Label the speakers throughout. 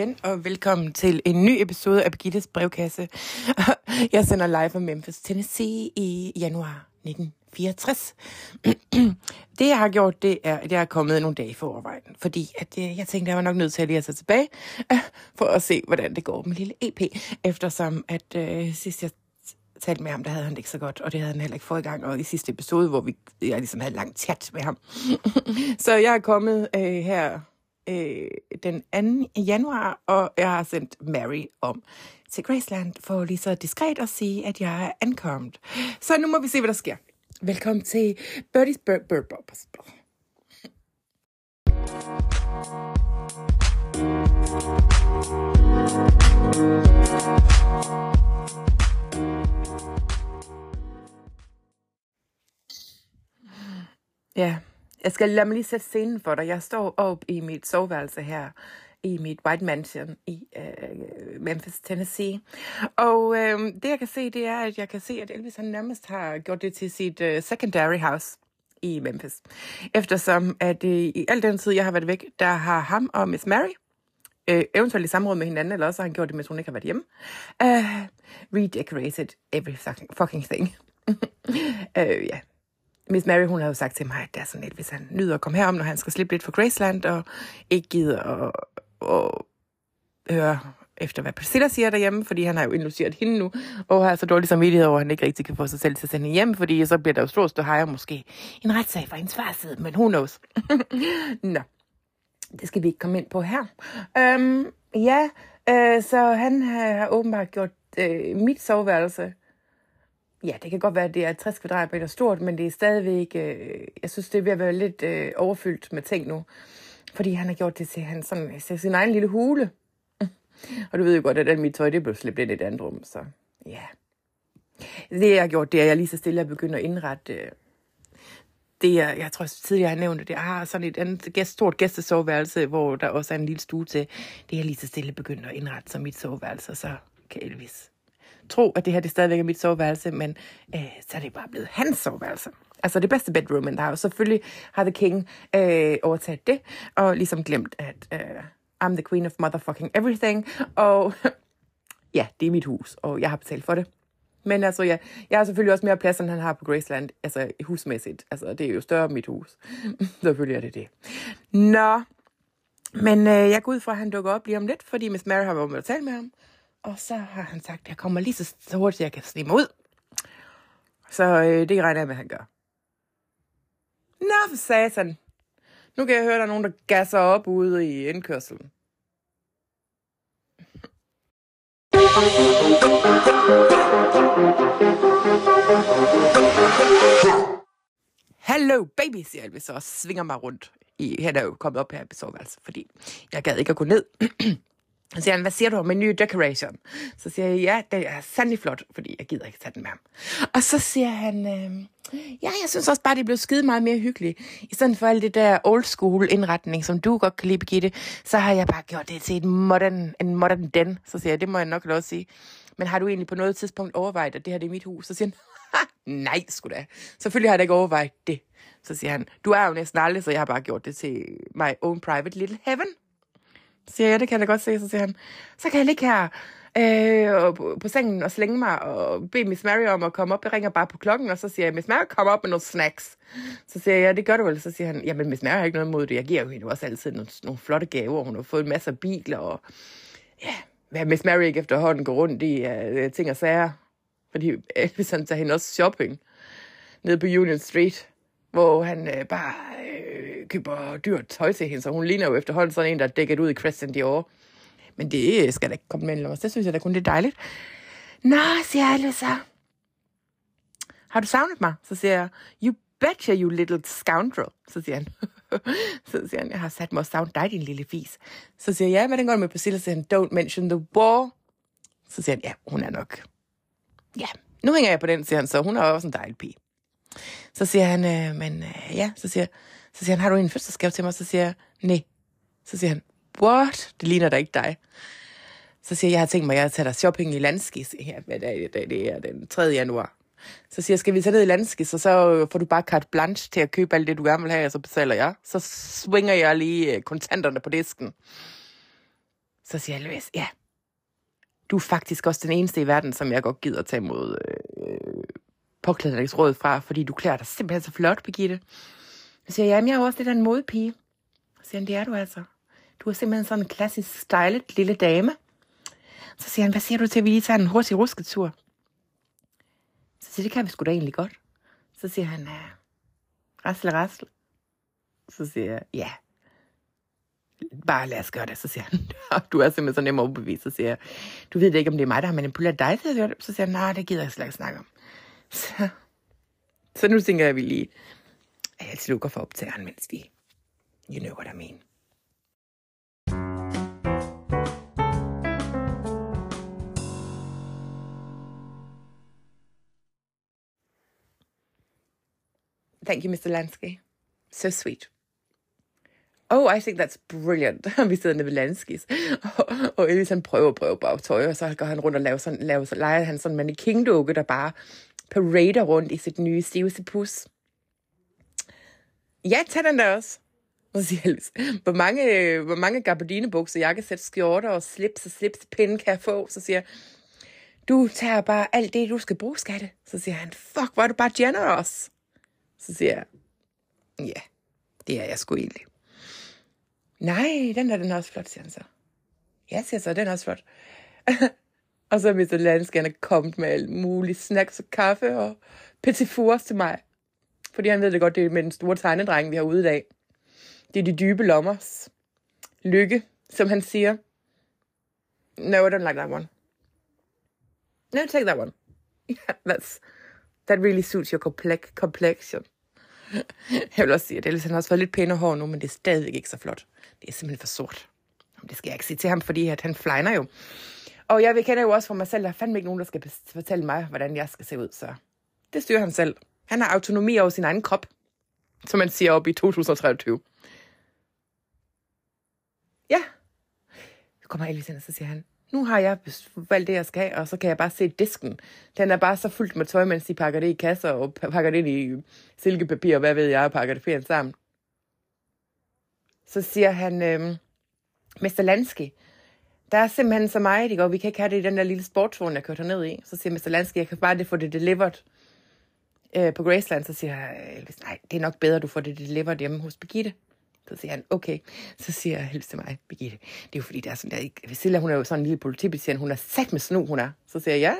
Speaker 1: igen, og velkommen til en ny episode af Birgittes brevkasse. Jeg sender live fra Memphis, Tennessee i januar 1964. Det, jeg har gjort, det er, at jeg er kommet nogle dage for overvejen, fordi at, øh, jeg tænkte, at jeg var nok nødt til at lige at tage tilbage, for at se, hvordan det går med lille EP, eftersom at øh, sidst jeg talte med ham, der havde han det ikke så godt, og det havde han heller ikke fået i gang, og i sidste episode, hvor vi, jeg ligesom havde langt chat med ham. så jeg er kommet øh, her øh, den 2. januar, og jeg har sendt Mary om til Graceland for lige så diskret at sige, at jeg er ankommet. Så nu må vi se, hvad der sker. Velkommen til Birdie's Bird Bird Bobbers. Ja, jeg skal lade mig lige sætte scenen for dig. Jeg står op i mit soveværelse her i mit White Mansion i øh, Memphis, Tennessee. Og øh, det jeg kan se, det er, at jeg kan se, at Elvis han nærmest har gjort det til sit øh, secondary house i Memphis. Eftersom at øh, i al den tid, jeg har været væk, der har ham og Miss Mary, øh, eventuelt i samråd med hinanden, eller også har han gjort det, mens hun ikke har været hjemme, øh, redecorated every fucking, fucking thing. øh, ja, Miss Mary, hun har jo sagt til mig, at det er sådan lidt, hvis han nyder at komme herom, når han skal slippe lidt for Graceland, og ikke gider at, at høre efter, hvad Priscilla siger derhjemme, fordi han har jo indluceret hende nu, og har så dårlig samvittighed over, at han ikke rigtig kan få sig selv til at sende hjem, fordi så bliver der jo stort stå hejre måske en retssag fra hendes fars side, men who knows. Nå, det skal vi ikke komme ind på her. Øhm, ja, øh, så han har åbenbart gjort øh, mit soveværelse Ja, det kan godt være, at det er 60 kvadratmeter stort, men det er stadigvæk, øh, jeg synes, det er ved at være lidt øh, overfyldt med ting nu. Fordi han har gjort det til, han sådan, øh, til sin egen lille hule. Og du ved jo godt, at mit tøj, det blev slæbt ind i et andet rum, så ja. Det, jeg har gjort, det er, at jeg lige så stille er begyndt at indrette øh, det, jeg, jeg tror tidligere, jeg har nævnt det, jeg har sådan et andet gæst, stort gæstesoveværelse, hvor der også er en lille stue til. Det er jeg lige så stille begyndt at indrette som mit soveværelse, så kan Elvis tro, at det her det stadigvæk er mit soveværelse, men øh, så er det bare blevet hans soveværelse. Altså det bedste bedroom, men der har jo selvfølgelig har The King øh, overtaget det, og ligesom glemt, at øh, I'm the queen of motherfucking everything, og ja, det er mit hus, og jeg har betalt for det. Men altså, ja, jeg har selvfølgelig også mere plads, end han har på Graceland, altså husmæssigt. Altså, det er jo større end mit hus. selvfølgelig er det det. Nå, men øh, jeg går ud fra, at han dukker op lige om lidt, fordi Miss Mary har været med at tale med ham. Og så har han sagt, at jeg kommer lige så hurtigt, jeg kan snige mig ud. Så øh, det regner jeg med, at han gør. Nå, for satan. Nu kan jeg høre, at der er nogen, der gasser op ude i indkørselen. Hallo baby, siger Elvis, og svinger mig rundt. I, han er jo kommet op her i soveværelset, fordi jeg gad ikke at gå ned. Så siger han, hvad siger du om en ny decoration? Så siger jeg, ja, det er sandelig flot, fordi jeg gider ikke tage den med ham. Og så siger han, øh, ja, jeg synes også bare, det blev skide meget mere hyggeligt. I stedet for alt det der old school indretning, som du godt kan lide, Birgitte, så har jeg bare gjort det til et modern, en modern den. Så siger jeg, det må jeg nok lov sige. Men har du egentlig på noget tidspunkt overvejet, at det her det er mit hus? Så siger han, nej, sgu da. Selvfølgelig har jeg ikke overvejet det. Så siger han, du er jo næsten aldrig, så jeg har bare gjort det til my own private little heaven siger jeg, det kan jeg da godt se. Så siger han, så kan jeg ligge her øh, på, på sengen og slænge mig og bede Miss Mary om at komme op. Jeg ringer bare på klokken, og så siger jeg, Miss Mary, kom op med nogle snacks. Så siger jeg, ja, det gør du vel. Så siger han, jamen Miss Mary har ikke noget imod det. Jeg giver jo hende også altid nogle, nogle flotte gaver. Hun har fået en masse biler, og ja, hvad Miss Mary ikke efterhånden går rundt i uh, ting og sager. Fordi øh, Elvis han tager hende også shopping nede på Union Street, hvor han uh, bare uh, køber dyrt tøj til hende, så hun ligner jo efterhånden sådan en, der er dækket ud i Christian Dior. Men det skal da ikke komme mellem os. Det synes jeg da kun det er dejligt. Nå, siger alle så. Har du savnet mig? Så siger jeg, you betcha, you little scoundrel. Så siger han, så siger han, jeg har sat mig og savnet dig, din lille fis. Så siger jeg, ja, den går med Priscilla? Så siger han, don't mention the war. Så siger han, ja, hun er nok. Ja, nu hænger jeg på den, siger han, så hun er også en dejlig pige. Så siger han, øh, men øh, ja, så siger, så siger han, har du en fødselsgave til mig? Så siger jeg, nej. Så siger han, what? Det ligner da ikke dig. Så siger jeg, jeg har tænkt mig, at jeg tager dig shopping i Landskis. Ja, hvad er det, det er den 3. januar. Så siger jeg, skal vi tage ned i Landskis, og så får du bare carte blanche til at købe alt det, du gerne vil have, og så betaler jeg. Så swinger jeg lige øh, kontanterne på disken. Så siger Elvis, ja, du er faktisk også den eneste i verden, som jeg godt gider tage imod øh, påklædningsråd fra, fordi du klæder dig simpelthen så flot, Birgitte. Så siger jeg, jamen jeg er jo også lidt af en modpige. Så siger han, det er du altså. Du er simpelthen sådan en klassisk stylet lille dame. Så siger han, hvad siger du til, at vi lige tager en hurtig rusketur? Så siger det kan vi sgu da egentlig godt. Så siger han, ja, rasle, rasle. Så siger jeg, ja, bare lad os gøre det. Så siger han, du er simpelthen så nem at overbevise. Så siger jeg, du ved ikke, om det er mig, der har manipuleret dig til at gøre det. Så siger han, nej, det gider jeg slet ikke snakke om. Så, så nu tænker jeg, at vi lige, at jeg slukker for optageren, mens vi, you know what I mean. Thank you, Mr. Lansky. So sweet. Oh, I think that's brilliant. vi sidder nede ved Lanskis. Og, og Elvis han prøver, prøver bare tøj, og så går han rundt og laver sådan, laver, leger han sådan en mannequin-dukke, der bare parader rundt i sit nye stivse pus. Ja, tag den der også. Og siger Elvis, hvor mange, øh, hvor mange gabardinebukser, jakkesæt, skjorter og slips og slips pinde kan jeg få? Så siger jeg, du tager bare alt det, du skal bruge, skatte. Så siger han, fuck, hvor er du bare generous. Så siger jeg, ja, det er jeg sgu egentlig. Nej, den der, den er også flot, siger han så. Ja, siger så, den er også flot. og så er Mr. Landskerne kommet med alt muligt snacks og kaffe og petit fours til mig. Fordi han ved det godt, det er med den store tegnedreng, vi har ude i dag. Det er de dybe lommers lykke, som han siger. No, I don't like that one. No, take that one. Yeah, that's, that really suits your complex, complexion. Jeg vil også sige, at Elvis han har også fået lidt pænere hår nu, men det er stadig ikke så flot. Det er simpelthen for sort. Det skal jeg ikke sige til ham, fordi at han flyner jo. Og jeg kender jo også for mig selv, der er fandme ikke nogen, der skal fortælle mig, hvordan jeg skal se ud. Så det styrer han selv. Han har autonomi over sin egen krop, som man siger op i 2023. Ja. Så kommer Elvis ind, og så siger han, nu har jeg valgt det, jeg skal have, og så kan jeg bare se disken. Den er bare så fyldt med tøj, mens de pakker det i kasser, og pakker det ind i silkepapir, og hvad ved jeg, og pakker det pænt sammen. Så siger han, øhm, Mr. Lansky, der er simpelthen så meget, ikke? og vi kan ikke have det i den der lille sportsvogn, jeg kørte ned i. Så siger Mr. Lansky, jeg kan bare det få det delivered øh, på Graceland. Så siger Elvis, nej, det er nok bedre, du får det delivered hjemme hos Birgitte. Så siger han, okay. Så siger Elvis til mig, Birgitte, det er jo fordi, der er sådan der, Vesilla, hun er jo sådan en lille politibetjent, hun er sat med snu, hun er. Så siger jeg, ja,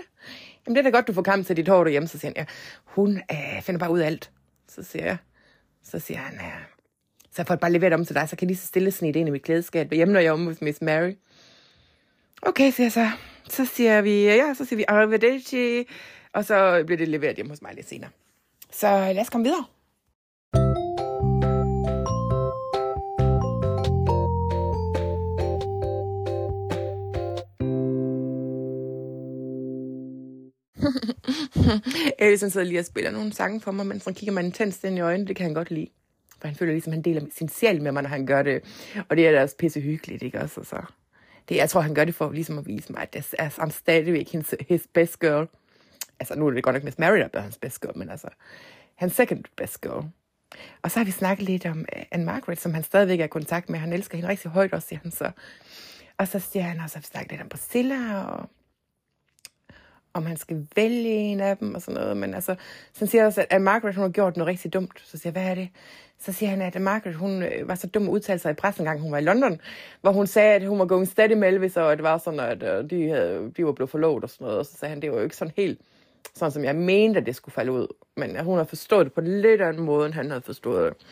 Speaker 1: jamen det er da godt, du får kamp til dit hår derhjemme. Så siger han, ja, hun øh, finder bare ud af alt. Så siger jeg, så siger han, ja, så jeg får bare leveret om til dig, så kan jeg lige så stille snit ind i mit klædeskab hjemme, når jeg er om hos Miss Mary. Okay, siger jeg så. Så siger vi, ja, så siger vi arrivederci, og så bliver det leveret hjem hos mig lidt senere. Så lad os komme videre. Elvis sidder lige og spiller nogle sange for mig, men så kigger man intenst ind i øjnene, det kan han godt lide. For han føler ligesom, han deler sin sjæl med mig, når han gør det. Og det er da også pisse hyggeligt, ikke også? Så det, jeg tror, han gør det for ligesom at vise mig, at det er, han stadigvæk his, his best girl. Altså, nu er det godt nok Miss Mary, der er hans best girl, men altså, hans second best girl. Og så har vi snakket lidt om øh, Anne Margaret, som han stadigvæk er i kontakt med. Han elsker hende rigtig højt også, siger han så. Og så siger han også, at vi snakket lidt om Priscilla, og om han skal vælge en af dem og sådan noget. Men altså, så siger også, at Margaret hun har gjort noget rigtig dumt. Så siger jeg, hvad er det? Så siger han, at Margaret hun øh, var så dum at udtale sig i pressen, gang hun var i London, hvor hun sagde, at hun var going steady med Elvis, og det var sådan, at øh, de, havde, de var blevet forlovet og sådan noget. Og så sagde han, det var jo ikke sådan helt sådan, som jeg mente, at det skulle falde ud. Men hun har forstået det på lidt anden måde, end han havde forstået det.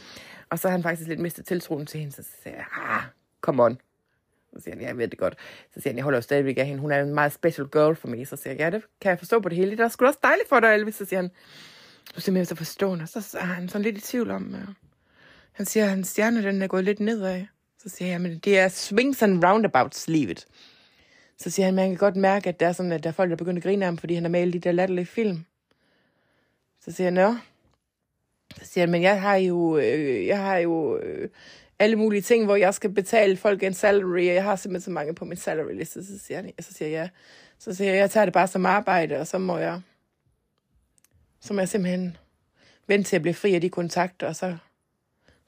Speaker 1: Og så har han faktisk lidt mistet tiltroen til hende, så siger jeg, ah, come on. Så siger han, ja, jeg ved det godt. Så siger han, jeg holder jo stadigvæk af hende. Hun er en meget special girl for mig. Så siger jeg, ja, det kan jeg forstå på det hele. Det er sgu også dejligt for dig, Elvis. Så siger han, du er simpelthen så forstående. Så er han sådan lidt i tvivl om, uh, han siger, at hans stjerne den er gået lidt nedad. Så siger jeg, men det er swings and roundabouts livet. Så siger han, man kan godt mærke, at der er, sådan, at der er folk, der begynder at grine af ham, fordi han har malet de der latterlige film. Så siger han, ja. Så siger han, men jeg har jo, øh, jeg har jo øh, alle mulige ting, hvor jeg skal betale folk en salary, og jeg har simpelthen så mange på min salary liste. Så siger, han, så siger jeg, ja. Så siger jeg, jeg tager det bare som arbejde, og så må jeg, så må jeg simpelthen vente til at blive fri af de kontakter, og så,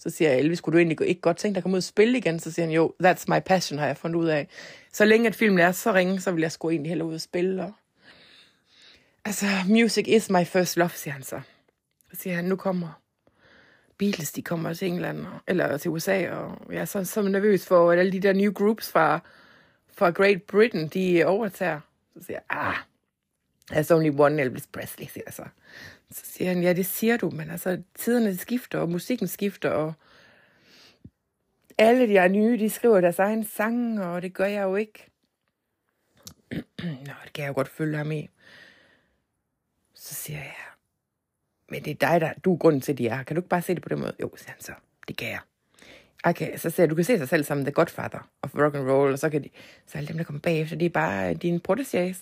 Speaker 1: så siger jeg, Elvis, kunne du egentlig ikke godt tænke dig at komme ud og spille igen? Så siger han, jo, that's my passion, har jeg fundet ud af. Så længe at filmen er så ringe, så vil jeg sgu egentlig hellere ud og spille. Og... Altså, music is my first love, siger han så. Så siger han, nu kommer Beatles, de kommer til England, eller til USA, og jeg er så, så nervøs for, at alle de der new groups fra, fra Great Britain, de overtager. Så siger jeg, ah, there's only one Elvis Presley, siger jeg så. Så siger han, ja, det siger du, men altså, tiderne skifter, og musikken skifter, og alle de er nye, de skriver deres egen sang, og det gør jeg jo ikke. Nå, det kan jeg jo godt følge ham i. Så siger jeg, men det er dig, der, du er grunden til, at de er Kan du ikke bare se det på den måde? Jo, siger han så. Det kan jeg. Okay, så siger jeg, du kan se sig selv som the godfather of rock and roll, og så kan de, så alle dem, der kommer bagefter, det er bare dine protégés.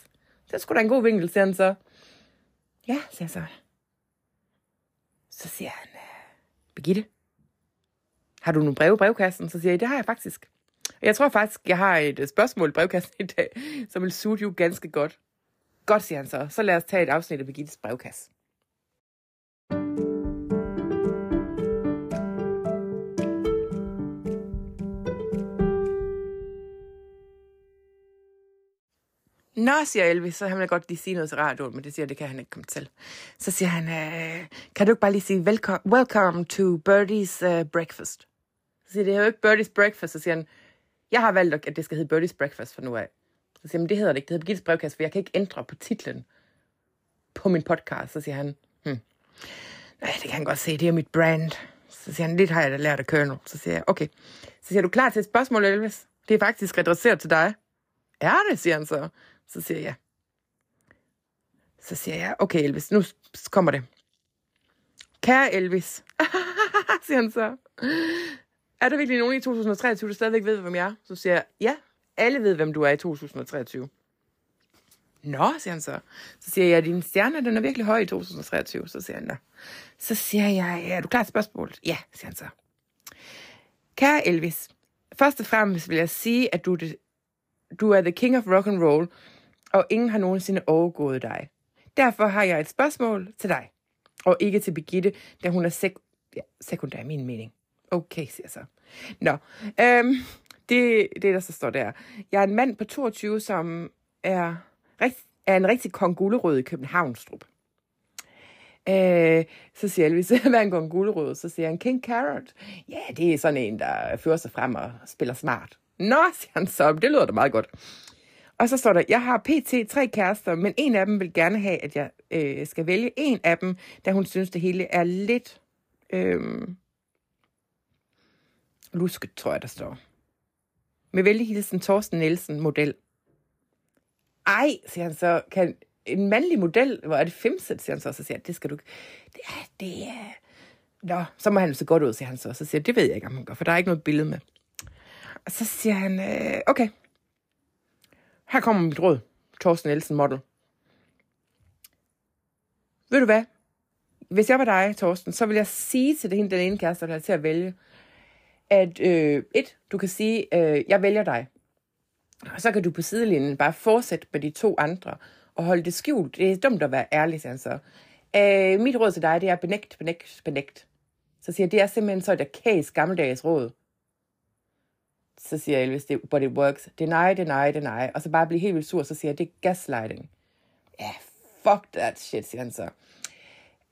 Speaker 1: Det skulle da en god vinkel, siger han så. Ja, siger jeg så. Så siger han, øh, Birgitte, har du nogle breve i brevkassen? Så siger jeg, det har jeg faktisk. Og jeg tror faktisk, jeg har et øh, spørgsmål i brevkassen i dag, som vil suge jo ganske godt. Godt, siger han så. Så lad os tage et afsnit af Birgittes brevkasse. Nå, siger Elvis, så han vil godt lige sige noget til radioen, men det siger det kan han ikke komme til. Så siger han, øh, kan du ikke bare lige sige, welcome, welcome to Birdie's uh, Breakfast? Så siger det er jo ikke Birdie's Breakfast, så siger han, jeg har valgt, at det skal hedde Birdie's Breakfast for nu af. Så siger han, det hedder det ikke, det hedder Birgittes brevkasse, for jeg kan ikke ændre på titlen på min podcast. Så siger han, hmm. nej, det kan han godt se, det er mit brand. Så siger han, lidt har jeg da lært af Colonel. Så siger jeg, okay. Så siger du klar til et spørgsmål, Elvis? Det er faktisk adresseret til dig. Er det, siger han så. Så siger jeg, så siger jeg, okay Elvis, nu kommer det. Kære Elvis, siger han så. Er der virkelig nogen i 2023, der stadigvæk ved, hvem jeg er? Så siger jeg, ja, alle ved, hvem du er i 2023. Nå, siger han så. Så siger jeg, din stjerne, den er virkelig høj i 2023. Så siger han, Nå. Så siger jeg, er du klar til spørgsmålet? Ja, siger han så. Kære Elvis, først og fremmest vil jeg sige, at du, du er the king of rock and roll, og ingen har nogensinde overgået dig. Derfor har jeg et spørgsmål til dig, og ikke til Birgitte, da hun er sek- ja, sekundær i min mening. Okay, siger jeg så. Nå, øhm, det, det der så står der. Jeg er en mand på 22, som er, er en rigtig kongulerød i Københavnstrup. Øh, så siger Elvis, hvad er en kongulerød? Så siger han, King Carrot. Ja, det er sådan en, der fører sig frem og spiller smart. Nå, siger han så, det lyder da meget godt. Og så står der, jeg har pt. tre kærester, men en af dem vil gerne have, at jeg øh, skal vælge en af dem, da hun synes, det hele er lidt øh, lusket, tror jeg, der står. Med venlig hilsen Thorsten Nielsen model. Ej, siger han så, kan en mandlig model, hvor er det femset, siger han så, så siger det skal du. Det er, det er... Nå, så må han så godt ud, siger han så. Så siger det ved jeg ikke, om han gør, for der er ikke noget billede med. Og så siger han, øh, okay, her kommer mit råd, Thorsten Nielsen model. Ved du hvad? Hvis jeg var dig, Thorsten, så vil jeg sige til det, den ene kæreste, der er til at vælge, at øh, et, du kan sige, øh, jeg vælger dig. Og så kan du på sidelinjen bare fortsætte med de to andre og holde det skjult. Det er dumt at være ærlig, siger han så. Øh, mit råd til dig, det er benægt, benægt, benægt. Så siger jeg, det er simpelthen så et arkagisk gammeldags råd. Så siger Elvis, det, but it works. Deny, deny, deny. Og så bare blive helt vildt sur, så siger jeg, det er gaslighting. Ja, yeah, fuck that shit, siger han så.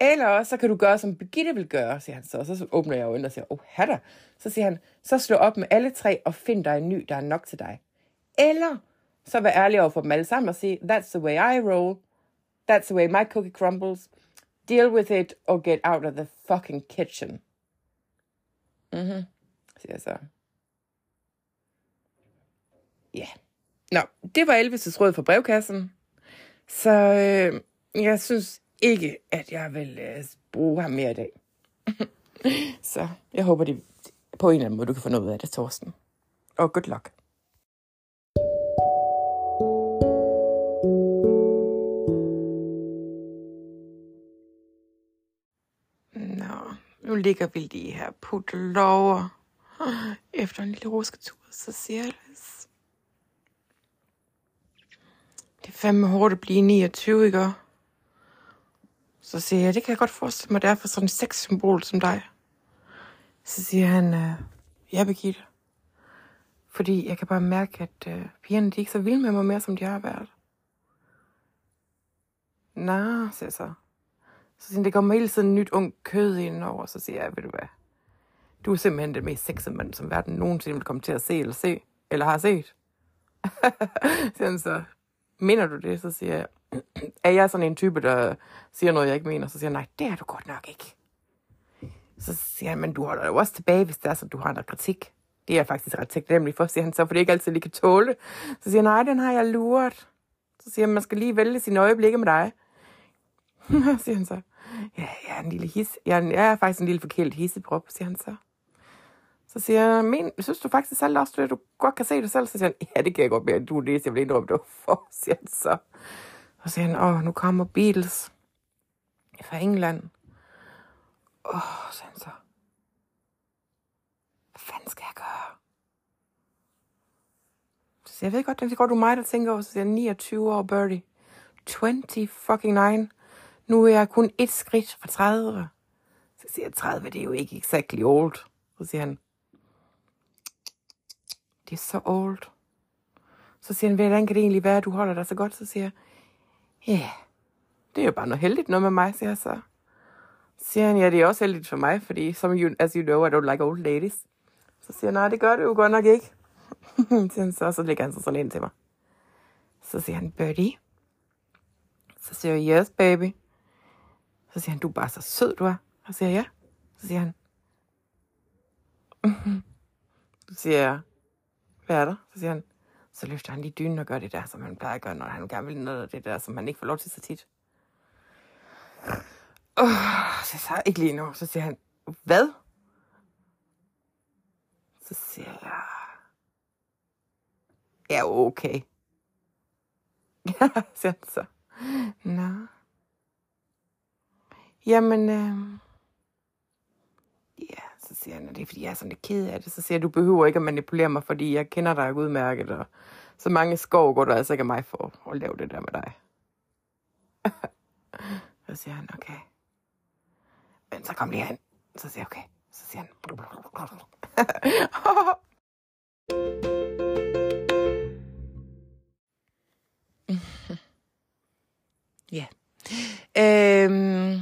Speaker 1: Eller så kan du gøre, som Birgitte vil gøre, siger han så. Og så åbner jeg øjnene og siger, oh, hatter. Så siger han, så slå op med alle tre og find dig en ny, der er nok til dig. Eller så vær ærlig over for dem alle sammen og sige, that's the way I roll. That's the way my cookie crumbles. Deal with it or get out of the fucking kitchen. Mhm, siger jeg så. Ja. Nå, det var Elvis' råd for brevkassen. Så øh, jeg synes ikke, at jeg vil øh, bruge ham mere i dag. så jeg håber, det på en eller anden måde, du kan få noget ud af det, Thorsten. Og good luck. Nå, nu ligger vi lige her på lover. Efter en lille rusketur, så siger jeg det er fandme hårdt at blive 29, ikke? Så siger jeg, det kan jeg godt forestille mig, det er for sådan en sexsymbol som dig. Så siger han, øh, ja, Birgitte. Fordi jeg kan bare mærke, at øh, pigerne de er ikke så vilde med mig mere, som de har været. Nå, siger jeg så. Så siger han, det kommer hele tiden nyt ung kød ind over. Så siger jeg, ved du hvad, du er simpelthen den mest sexede mand, som verden nogensinde vil komme til at se eller se, eller har set. siger han så, mener du det? Så siger jeg, er jeg sådan en type, der siger noget, jeg ikke mener? Så siger jeg, nej, det er du godt nok ikke. Så siger han, men du holder jo også tilbage, hvis det er sådan, du har noget kritik. Det er jeg faktisk ret taknemmelig for, siger han så, for det ikke altid lige kan tåle. Så siger han, nej, den har jeg luret. Så siger han, man skal lige vælge sine øjeblikke med dig. siger han så. Ja, jeg er en lille his. Jeg er, jeg er faktisk en lille forkælet hisseprop, siger han så. Så siger jeg, men synes du faktisk selv også, at du godt kan se det selv? Så siger han, ja, det kan jeg godt mere, du er det, jeg vil indrømme det for, siger han så. Så siger han, åh, nu kommer Beatles fra England. Åh, siger han så. Hvad fanden skal jeg gøre? Så siger jeg, jeg ved godt, det går du mig, der tænker over. Så siger jeg, 29 år, Birdie. 20 fucking 9. Nu er jeg kun et skridt fra 30. Så siger jeg, 30, det er jo ikke exactly old. Så siger han, det er så old. Så siger han, hvordan kan det egentlig være, at du holder dig så godt? Så siger jeg, ja, yeah, det er jo bare noget heldigt noget med mig, siger jeg så. Så siger han, ja, det er også heldigt for mig, fordi som you, as you know, I don't like old ladies. Så siger han, nej, det gør det jo godt nok ikke. siger han så, så lægger han sig sådan ind til mig. Så siger han, Birdie. Så siger jeg, yes, baby. Så siger han, du er bare så sød, du er. Så siger jeg, ja. Så siger han, så siger jeg, hvad er der? Så siger han, så løfter han lige dynen og gør det der, som han plejer at gøre, når han gerne vil noget af det der, som han ikke får lov til så tit. Oh, så siger jeg, ikke lige nu. Så siger han, hvad? Så siger jeg, ja, okay. Ja, siger han så. Nå. Jamen, øh, siger han, at det er fordi, jeg er sådan lidt ked af det. Så siger jeg, du behøver ikke at manipulere mig, fordi jeg kender dig udmærket, og så mange skov går du altså ikke af mig for at lave det der med dig. så siger han, okay. Men så kom lige hen. Så siger jeg, okay. Så siger han, Ja. Øhm,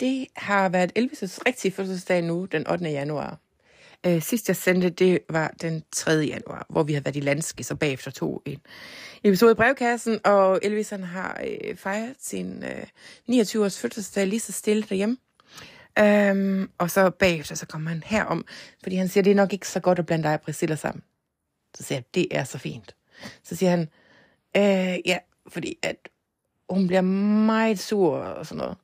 Speaker 1: det har været Elvis' rigtige fødselsdag nu, den 8. januar. Øh, sidst jeg sendte, det var den 3. januar, hvor vi har været i landske, så bagefter tog en episode i brevkassen, og Elvis han har øh, fejret sin øh, 29-års fødselsdag lige så stille derhjemme. Øhm, og så bagefter, så kommer han herom, fordi han siger, det er nok ikke så godt at blande dig og Priscilla sammen. Så siger jeg, det er så fint. Så siger han, øh, ja, fordi at hun bliver meget sur og sådan noget.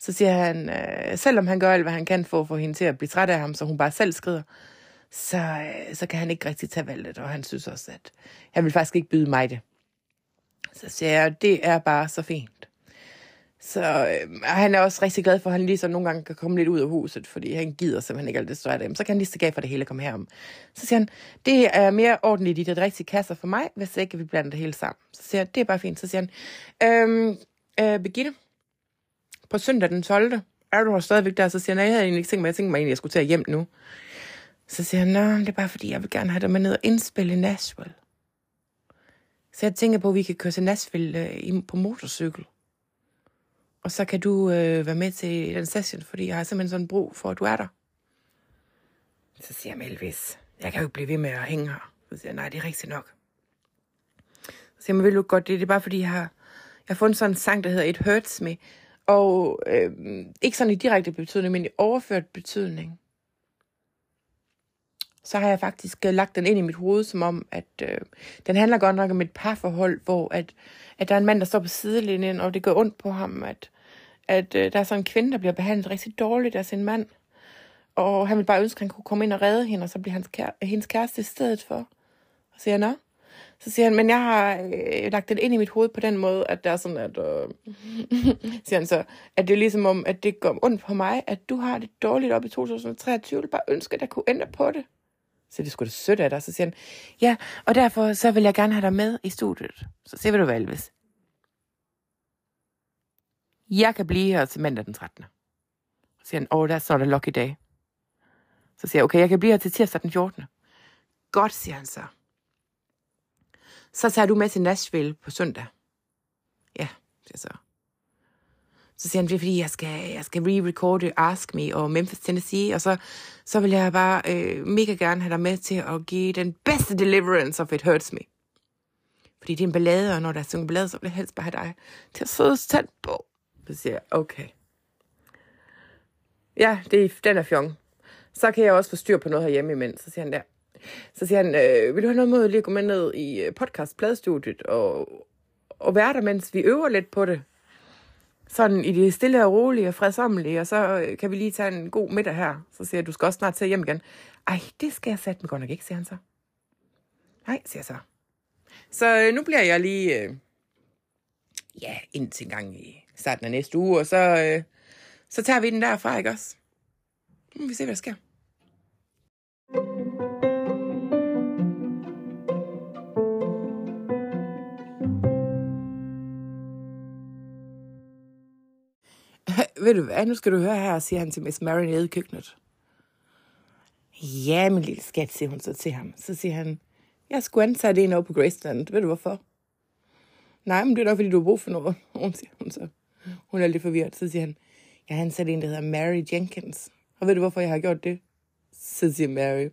Speaker 1: Så siger han, øh, selvom han gør alt, hvad han kan for at få hende til at blive træt af ham, så hun bare selv skrider, så, øh, så kan han ikke rigtig tage valget, og han synes også, at han vil faktisk ikke byde mig det. Så siger jeg, det er bare så fint. Så øh, han er også rigtig glad for, at han lige så nogle gange kan komme lidt ud af huset, fordi han gider simpelthen ikke alt det støj dem. Så kan han lige stikke af for det hele komme herom. Så siger han, det er mere ordentligt i det rigtige kasser for mig, hvis ikke vi blander det hele sammen. Så siger jeg, det er bare fint. Så siger han, øhm, øh, Birgitte, på søndag den 12. Er du her stadigvæk der? Så siger han, nej, jeg havde egentlig ikke tænkt mig, jeg tænkte mig egentlig, jeg skulle tage hjem nu. Så siger han, nej, det er bare fordi, jeg vil gerne have dig med ned og indspille i Nashville. Så jeg tænker på, at vi kan køre til Nashville øh, på motorcykel. Og så kan du øh, være med til den session, fordi jeg har simpelthen sådan brug for, at du er der. Så siger jeg, Elvis, jeg kan jo ikke blive ved med at hænge her. Så siger jeg, nej, det er rigtigt nok. Så siger jeg, vil du godt, det, det er bare fordi, jeg har, jeg har fundet sådan en sang, der hedder It Hurts Me. Og øh, ikke sådan i direkte betydning, men i overført betydning. Så har jeg faktisk øh, lagt den ind i mit hoved, som om, at øh, den handler godt nok om et parforhold, hvor at, at der er en mand, der står på sidelinjen, og det går ondt på ham, at, at øh, der er sådan en kvinde, der bliver behandlet rigtig dårligt af sin mand. Og han vil bare ønske, at han kunne komme ind og redde hende, og så bliver hans kære, hendes kæreste i stedet for. Og så siger nå. Så siger han, men jeg har øh, lagt det ind i mit hoved på den måde, at der er sådan, at, øh, siger han så, at det er ligesom om, at det går ondt på mig, at du har det dårligt op i 2023. Jeg bare ønske, at jeg kunne ændre på det. Så det skulle da sødt af dig. Så siger han, ja, og derfor så vil jeg gerne have dig med i studiet. Så siger du hvad, Elvis? Jeg kan blive her til mandag den 13. Så siger han, oh, that's not a lucky day. Så siger jeg, okay, jeg kan blive her til tirsdag den 14. Godt, siger han så. Så tager du med til Nashville på søndag. Ja, siger så. Så siger han, det er fordi, jeg skal, jeg skal re-recorde Ask Me og Memphis, Tennessee, og så, så vil jeg bare øh, mega gerne have dig med til at give den bedste deliverance of It Hurts Me. Fordi det er en ballade, og når der er sunget ballade, så vil jeg helst bare have dig til at sidde tæt på. Så siger jeg, okay. Ja, det er, den er fjong. Så kan jeg også få styr på noget herhjemme imens. Så siger han der. Så siger han, øh, vil du have noget mod lige at gå med ned i øh, podcast pladestudiet og, og være der, mens vi øver lidt på det? Sådan i det stille og rolige og fredsommelige, og så øh, kan vi lige tage en god middag her. Så siger jeg, du skal også snart til hjem igen. Ej, det skal jeg sætte mig godt nok ikke, siger han så. Nej, siger jeg så. Så øh, nu bliver jeg lige, øh, ja, indtil en gang i starten af næste uge, og så, øh, så tager vi den derfra, ikke også? Nu må vi se, hvad der sker. Ved du hvad, nu skal du høre her, siger han til Miss Mary nede i køkkenet. Ja, min lille skat, siger hun så til ham. Så siger han, jeg skulle ansætte en over på Graceland. Ved du hvorfor? Nej, men det er nok, fordi du har brug for noget. Hun siger hun så. Hun er lidt forvirret. Så siger han, jeg har ansat en, der hedder Mary Jenkins. Og ved du, hvorfor jeg har gjort det? Så siger Mary.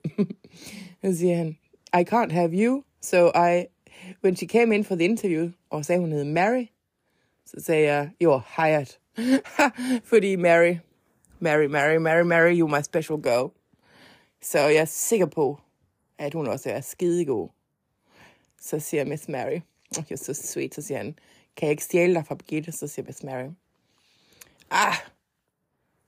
Speaker 1: så siger han, I can't have you. So I, when she came in for the interview, og sagde, hun hed Mary, så sagde jeg, you're hired. Fordi Mary, Mary, Mary, Mary, Mary, you my special girl. Så jeg er sikker på, at hun også er skidegod. Så siger Miss Mary, oh, you're so sweet, så siger han, kan jeg ikke stjæle dig fra Birgitte? Så siger Miss Mary, ah,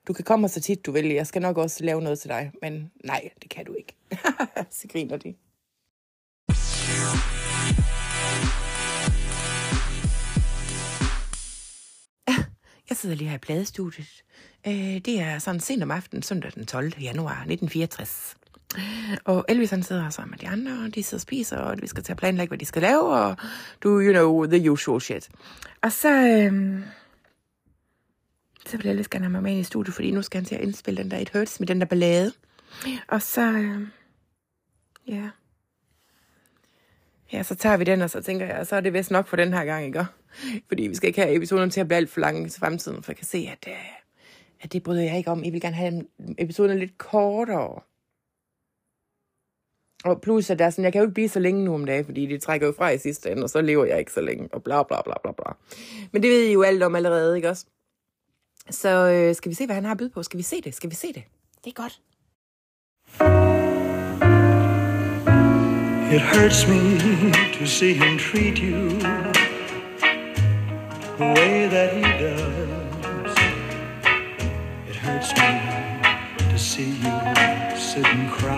Speaker 1: du kan komme så tit du vil, jeg skal nok også lave noget til dig, men nej, det kan du ikke. så griner de. Jeg sidder lige her i pladestudiet. Det er sådan sent om aftenen, søndag den 12. januar 1964. Og Elvis han sidder sammen med de andre, og de sidder og spiser, og vi skal til at planlægge, hvad de skal lave, og du, you know, the usual shit. Og så, øhm, så vil jeg lidt gerne have mig med ind i studiet, fordi nu skal han til at indspille den der et hurts med den der ballade. Og så, øhm, ja, ja, så tager vi den, og så tænker jeg, så er det vist nok for den her gang, ikke? Fordi vi skal ikke have episoden til at blive alt for lang i fremtiden, for jeg kan se, at, øh, at det bryder jeg ikke om. I vil gerne have episoden lidt kortere. Og plus, at der er sådan, jeg kan jo ikke blive så længe nu om dagen, fordi det trækker jo fra i sidste ende, og så lever jeg ikke så længe, og bla bla bla bla bla. Men det ved I jo alt om allerede, ikke også? Så øh, skal vi se, hvad han har at byde på? Skal vi se det? Skal vi se det? Det er godt.
Speaker 2: It hurts me to see him treat you the way that he does. It hurts me to see you sit and cry.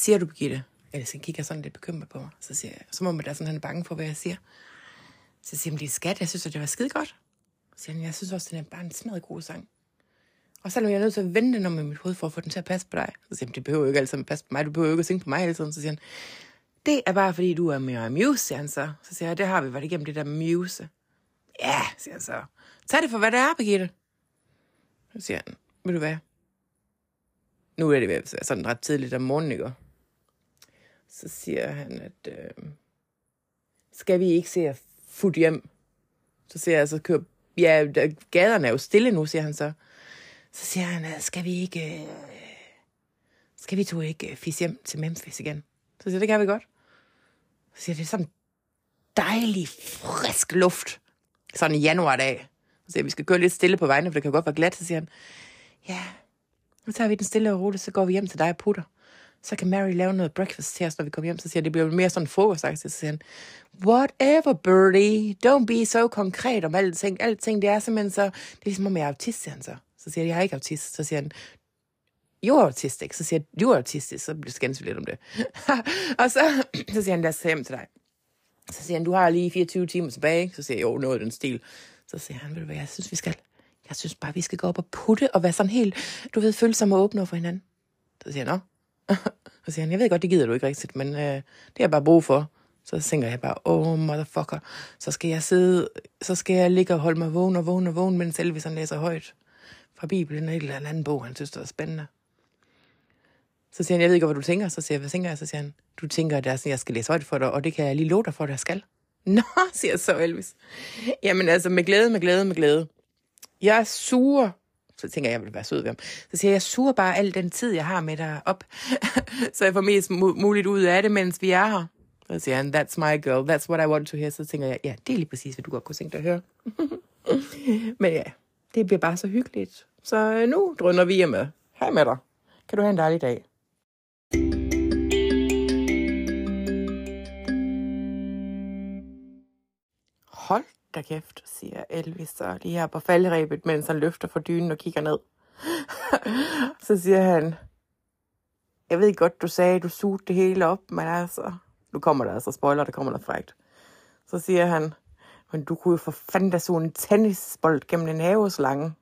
Speaker 1: Siger du, Birgitte? Eller så kigger sådan lidt bekymret på mig. Så siger jeg, så må man da sådan, han er bange for, hvad jeg siger. Så siger han, det er skat, jeg synes, at det var skide godt. Så siger han, jeg synes også, det er bare en smadret god sang. Og så er jeg nødt til at vende den om i mit hoved, for at få den til at passe på dig. Så siger han, det behøver jo ikke altid at passe på mig, du behøver jo ikke at synge på mig hele tiden. Så siger han, det er bare fordi, du er mere muse, siger han så. Så siger jeg, det har vi været igennem det der muse. Ja, siger han så. Tag det for, hvad det er, Birgitte. Så siger han, vil du hvad? Nu er det sådan ret tidligt om morgenen, ikke? Så siger han, at øh, skal vi ikke se at fut hjem? Så siger jeg, så kører, ja, der- gaderne er jo stille nu, siger han så. Så siger han, at skal vi ikke, øh, skal vi to ikke øh, fisse hjem til Memphis igen? Så siger jeg, det kan vi godt. Så siger jeg, det er sådan dejlig, frisk luft. Sådan en januardag. Så siger jeg, vi skal køre lidt stille på vejene, for det kan godt være glat. Så siger han, ja, nu tager vi den stille og roligt, så går vi hjem til dig og putter. Så kan Mary lave noget breakfast til os, når vi kommer hjem. Så siger jeg, det bliver mere sådan frokostagtigt. Så siger han, whatever, birdie, don't be so konkret om alting. Alting, det er simpelthen så, det er ligesom om jeg er autist, siger han så. Så siger jeg, jeg er ikke autist. Så siger han, you're autistic. Så siger jeg, du er autistisk. Så bliver skændes vi lidt om det. og så, så siger han, lad os hjem til dig. Så siger han, du har lige 24 timer tilbage. Så siger jeg, jo, noget af den stil. Så siger han, ved du hvad, jeg synes, vi skal. Jeg synes bare, vi skal gå op og putte og være sådan helt, du ved, følsomme og åbne over for hinanden. Så siger han, nå. så siger han, jeg ved godt, det gider du ikke rigtigt, men øh, det har jeg bare brug for. Så tænker jeg bare, oh motherfucker, så skal jeg sidde, så skal jeg ligge og holde mig vågen og vågen og vågen, mens Elvis han læser højt fra Bibelen eller en anden bog, han synes, det er spændende. Så siger han, jeg ved ikke, hvad du tænker. Så siger jeg, hvad tænker jeg? Så siger han, du tænker, at det jeg skal læse højt for dig, og det kan jeg lige love dig for, at jeg skal. Nå, siger så Elvis. Jamen altså, med glæde, med glæde, med glæde. Jeg suger, så tænker jeg, jeg vil være sød ved ham. Så siger jeg, jeg suger bare al den tid, jeg har med dig op, så jeg får mest muligt ud af det, mens vi er her. Så siger han, that's my girl, that's what I want to hear. Så tænker jeg, ja, det er lige præcis, hvad du godt kunne tænke dig at høre. Men ja, det bliver bare så hyggeligt. Så øh, nu drønner vi hjemme. Hej med dig. Kan du have en dejlig dag. Der kæft, siger Elvis så lige her på faldrebet, mens han løfter for dynen og kigger ned. så siger han, jeg ved godt, du sagde, du sugede det hele op, men altså, nu kommer der altså spoiler, der kommer noget frægt. Så siger han, men du kunne jo for fanden da suge en tennisbold gennem en haveslange.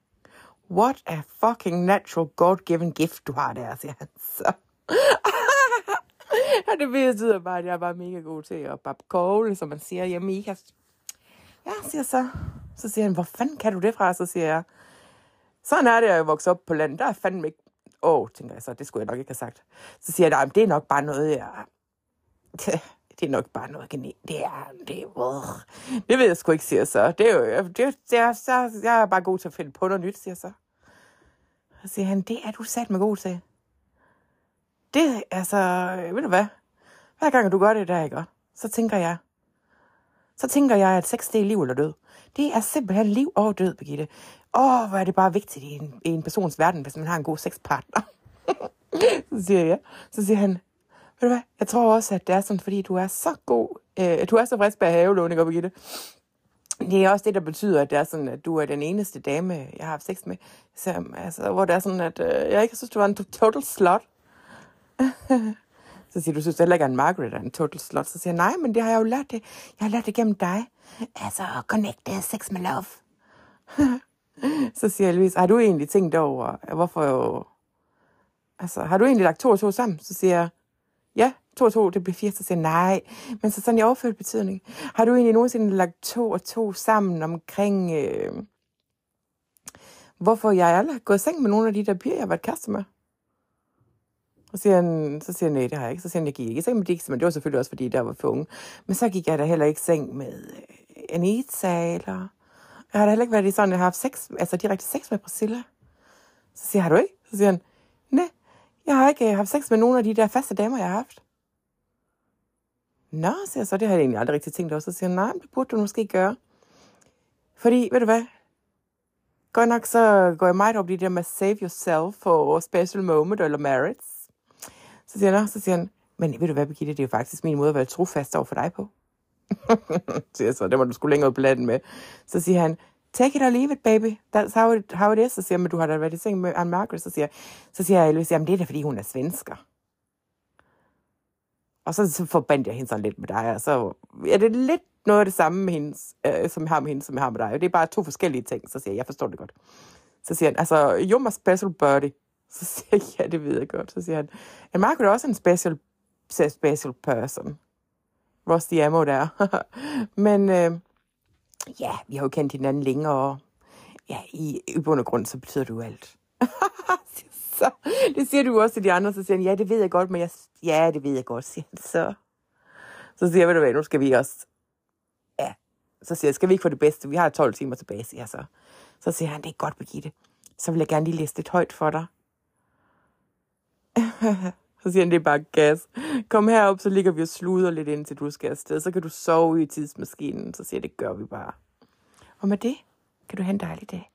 Speaker 1: What a fucking natural God-given gift, du har der, siger han så. og det betyder bare, at jeg er bare mega god til at babe kogle, som man siger hjemme i Ikast. Ja, siger jeg så. Så siger han, hvor fanden kan du det fra? Så siger jeg, sådan er det at vokse op på landet. Der er fandme ikke... Åh, oh, tænker jeg så, det skulle jeg nok ikke have sagt. Så siger jeg, nej, men det er nok bare noget, jeg... Det er nok bare noget genet. Det er... Det, er, det ved jeg sgu ikke, siger jeg så. Det er jo... Det, det er, så, jeg er bare god til at finde på noget nyt, siger jeg så. Så siger han, det er du sat med god til. Det, altså, ved du hvad? Hver gang du gør det der, ikke? Så tænker jeg, så tænker jeg, at sex det er liv eller død. Det er simpelthen liv og død, Birgitte. Åh, hvor er det bare vigtigt i en, i en persons verden, hvis man har en god sexpartner. så siger jeg. Så siger han, ved du hvad, jeg tror også, at det er sådan, fordi du er så god, øh, du er så frisk bag havelån, ikke, Birgitte? Det er også det, der betyder, at det er sådan, at du er den eneste dame, jeg har haft sex med, som, altså, hvor det er sådan, at øh, jeg ikke synes, du var en total slut. Så siger du, synes heller ikke, at en Margaret er en total slot. Så siger jeg, nej, men det har jeg jo lært det. Jeg har lært det gennem dig. Altså, connect the sex med love. så siger Louise, har du egentlig tænkt over, hvorfor jo... Altså, har du egentlig lagt to og to sammen? Så siger jeg, ja, to og to, det bliver fire. Så siger jeg, nej, men så sådan i overført betydning. Har du egentlig nogensinde lagt to og to sammen omkring, øh, hvorfor jeg aldrig har gået i seng med nogle af de der piger, jeg har været kæreste med? Så siger han, så siger han, nej, det har jeg ikke. Så siger han, jeg gik ikke i seng med Dixie, men det var selvfølgelig også, fordi der var for unge. Men så gik jeg da heller ikke i seng med øh, Anita, eller... Jeg har da heller ikke været i sådan, jeg har haft sex, altså direkte sex med Priscilla. Så siger jeg, har du ikke? Så siger han, nej, jeg har ikke øh, haft sex med nogen af de der faste damer, jeg har haft. Nå, siger jeg så, det har jeg egentlig aldrig rigtig tænkt over. Så siger han, nej, det burde du måske gøre. Fordi, ved du hvad? Godt nok så går jeg meget op i det der med save yourself for special moment eller merits. Så siger, han, så siger han, men ved du hvad, Birgitte, det er jo faktisk min måde at være trofast over for dig på. så siger jeg så, det må du skulle længere på med. Så siger han, take it or leave it, baby. That's how it, how it is. Så siger han, du har da været i seng med Anne Margaret. Så siger, så siger jeg, Elvis, jamen det er da fordi hun er svensker. Og så, så forbandt jeg hende sådan lidt med dig, og så er det lidt noget af det samme med hendes, øh, som jeg har med hende, som jeg har med dig. Og det er bare to forskellige ting. Så siger jeg, jeg forstår det godt. Så siger han, altså, you're my special buddy. Så siger jeg, ja, det ved jeg godt. Så siger han, er Marco er også en special, special person. Rusty Ammo der. Men øh, ja, vi har jo kendt hinanden længere, og ja, i, i bund og grund, så betyder du alt. så, det siger du også til de andre, så siger han, ja, det ved jeg godt, men jeg, ja, det ved jeg godt, siger han så. Så siger jeg, ved du hvad, nu skal vi også, ja, så siger jeg, skal vi ikke få det bedste? Vi har 12 timer tilbage, siger jeg så. Så siger han, det er godt, Birgitte. Så vil jeg gerne lige læse lidt højt for dig. så siger han, det er bare gas. Kom herop, så ligger vi og sluder lidt indtil du skal afsted. Så kan du sove i tidsmaskinen. Så siger jeg, det gør vi bare. Og med det kan du have en dejlig dag.